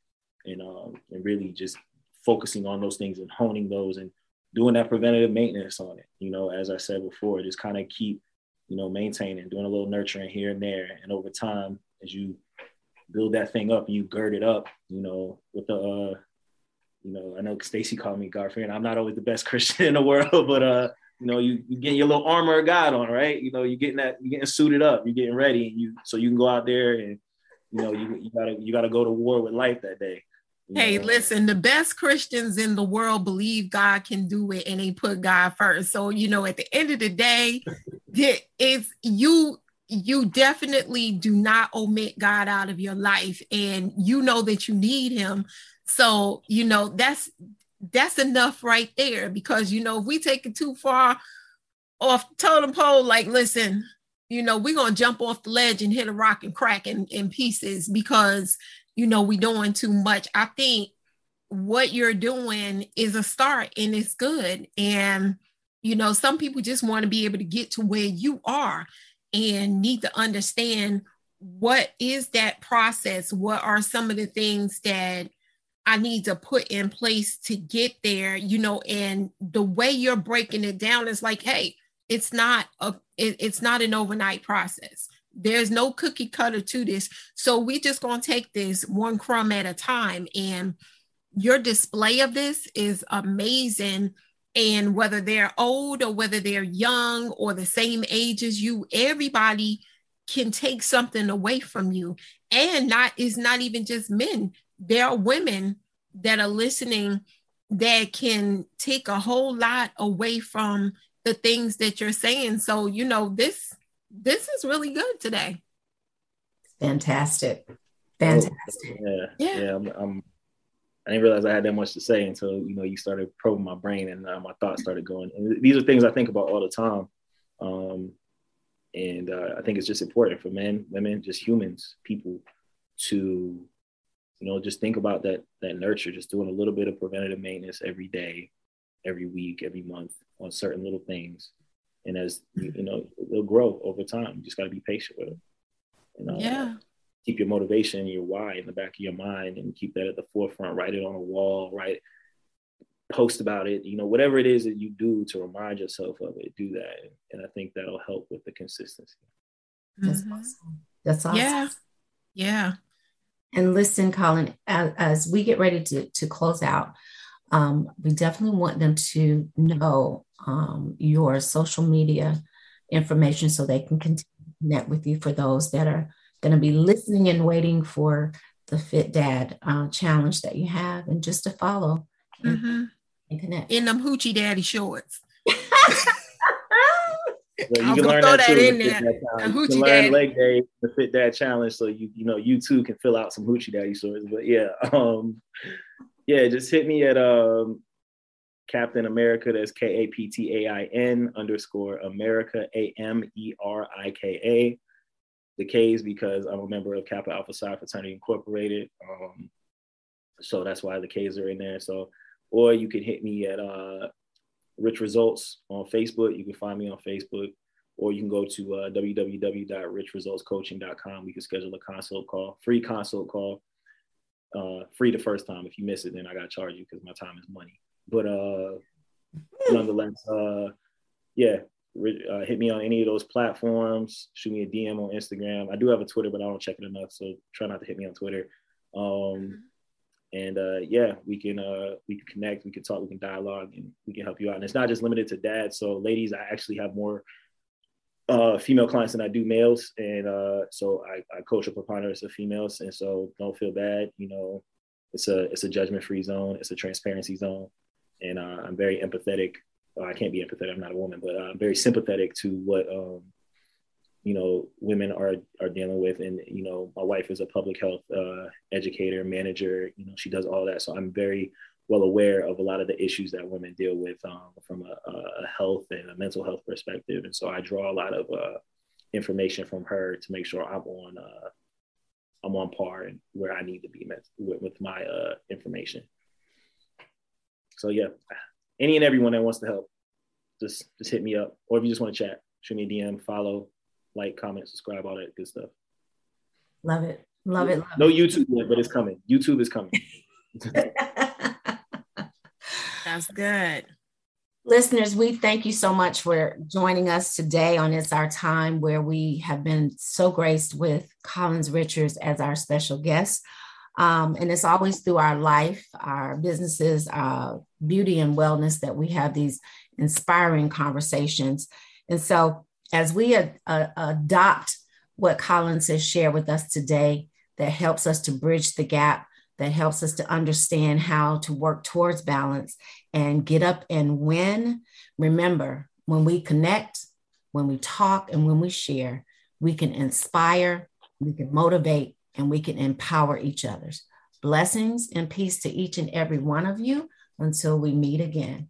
Speaker 3: And um and really just focusing on those things and honing those and doing that preventative maintenance on it. You know as i said before just kind of keep you know, maintaining, doing a little nurturing here and there. And over time, as you build that thing up and you gird it up, you know, with the, uh, you know, I know Stacey called me Garfield. I'm not always the best Christian in the world, but uh, you know, you you getting your little armor of God on, right? You know, you're getting that, you're getting suited up, you're getting ready, and you so you can go out there and you know you, you gotta you gotta go to war with life that day.
Speaker 2: Hey, know? listen, the best Christians in the world believe God can do it and they put God first. So, you know, at the end of the day, it's you you definitely do not omit God out of your life and you know that you need him. So, you know, that's that's enough right there because you know if we take it too far off totem pole like listen you know we're gonna jump off the ledge and hit a rock and crack in, in pieces because you know we're doing too much. I think what you're doing is a start and it's good. And you know some people just want to be able to get to where you are and need to understand what is that process what are some of the things that I need to put in place to get there, you know, and the way you're breaking it down is like, hey, it's not a it, it's not an overnight process. There's no cookie cutter to this. So we just gonna take this one crumb at a time. And your display of this is amazing. And whether they're old or whether they're young or the same age as you, everybody can take something away from you. And not is not even just men there are women that are listening that can take a whole lot away from the things that you're saying. So, you know, this this is really good today.
Speaker 1: Fantastic. Fantastic.
Speaker 3: Yeah. Yeah. yeah I'm, I'm, I didn't realize I had that much to say until, you know, you started probing my brain and uh, my thoughts started going. And these are things I think about all the time. Um, and uh, I think it's just important for men, women, just humans, people to you know just think about that that nurture just doing a little bit of preventative maintenance every day every week every month on certain little things. And as you know it'll grow over time. You just got to be patient with it.
Speaker 2: You know? Yeah
Speaker 3: keep your motivation and your why in the back of your mind and keep that at the forefront. Write it on a wall write post about it you know whatever it is that you do to remind yourself of it do that. And i think that'll help with the consistency.
Speaker 1: That's mm-hmm. awesome. That's awesome.
Speaker 2: Yeah yeah.
Speaker 1: And listen, Collin, as, as we get ready to, to close out, um, we definitely want them to know um, your social media information so they can continue to connect with you for those that are going to be listening and waiting for the Fit Dad uh, challenge that you have and just to follow
Speaker 2: mm-hmm. and connect. In them hoochie daddy shorts.
Speaker 3: So you can learn that, that too. In there. That you can learn leg day, the fit dad challenge, so you you know you too can fill out some hoochie daddy stories. But yeah, um, yeah, just hit me at um, Captain America. That's K A P T A I N underscore America A M E R I K A. The K is because I'm a member of Kappa Alpha Psi Fraternity Incorporated. Um, so that's why the K's are in there. So, or you can hit me at uh, Rich Results on Facebook. You can find me on Facebook, or you can go to uh, www.richresultscoaching.com. We can schedule a consult call, free consult call, uh, free the first time. If you miss it, then I got to charge you because my time is money. But uh, nonetheless, uh, yeah, uh, hit me on any of those platforms. Shoot me a DM on Instagram. I do have a Twitter, but I don't check it enough, so try not to hit me on Twitter. Um, and uh, yeah, we can uh, we can connect, we can talk, we can dialogue, and we can help you out. And it's not just limited to dads. So ladies, I actually have more uh, female clients than I do males, and uh, so I, I coach a preponderance of females, and so don't feel bad. You know, it's a it's a judgment free zone, it's a transparency zone, and uh, I'm very empathetic. Well, I can't be empathetic. I'm not a woman, but I'm very sympathetic to what um, you know women are are dealing with. And you know my wife is a public health uh, educator manager you know she does all that. So i'm very well aware of a lot of the issues that women deal with um, from a, a, health and a mental health perspective. And so i draw a lot of uh, information from her to make sure i'm on uh, i'm on par and where i need to be met with, with my uh, information. So yeah any and everyone that wants to help just just hit me up or if you just want to chat shoot me a dm follow like, comment, subscribe, all that good stuff.
Speaker 1: Love it. Love it. Love
Speaker 3: no YouTube yet, but it's coming. YouTube is coming.
Speaker 2: That's good.
Speaker 1: Listeners, we thank you so much for joining us today on It's Our Time, where we have been so graced with Collins Richards as our special guest. Um, and it's always through our life, our businesses, uh, beauty and wellness that we have these inspiring conversations. And so, as we ad- uh, adopt what Collins has shared with us today, that helps us to bridge the gap, that helps us to understand how to work towards balance and get up and win. Remember, when we connect, when we talk, and when we share, we can inspire, we can motivate, and we can empower each other's. Blessings and peace to each and every one of you until we meet again.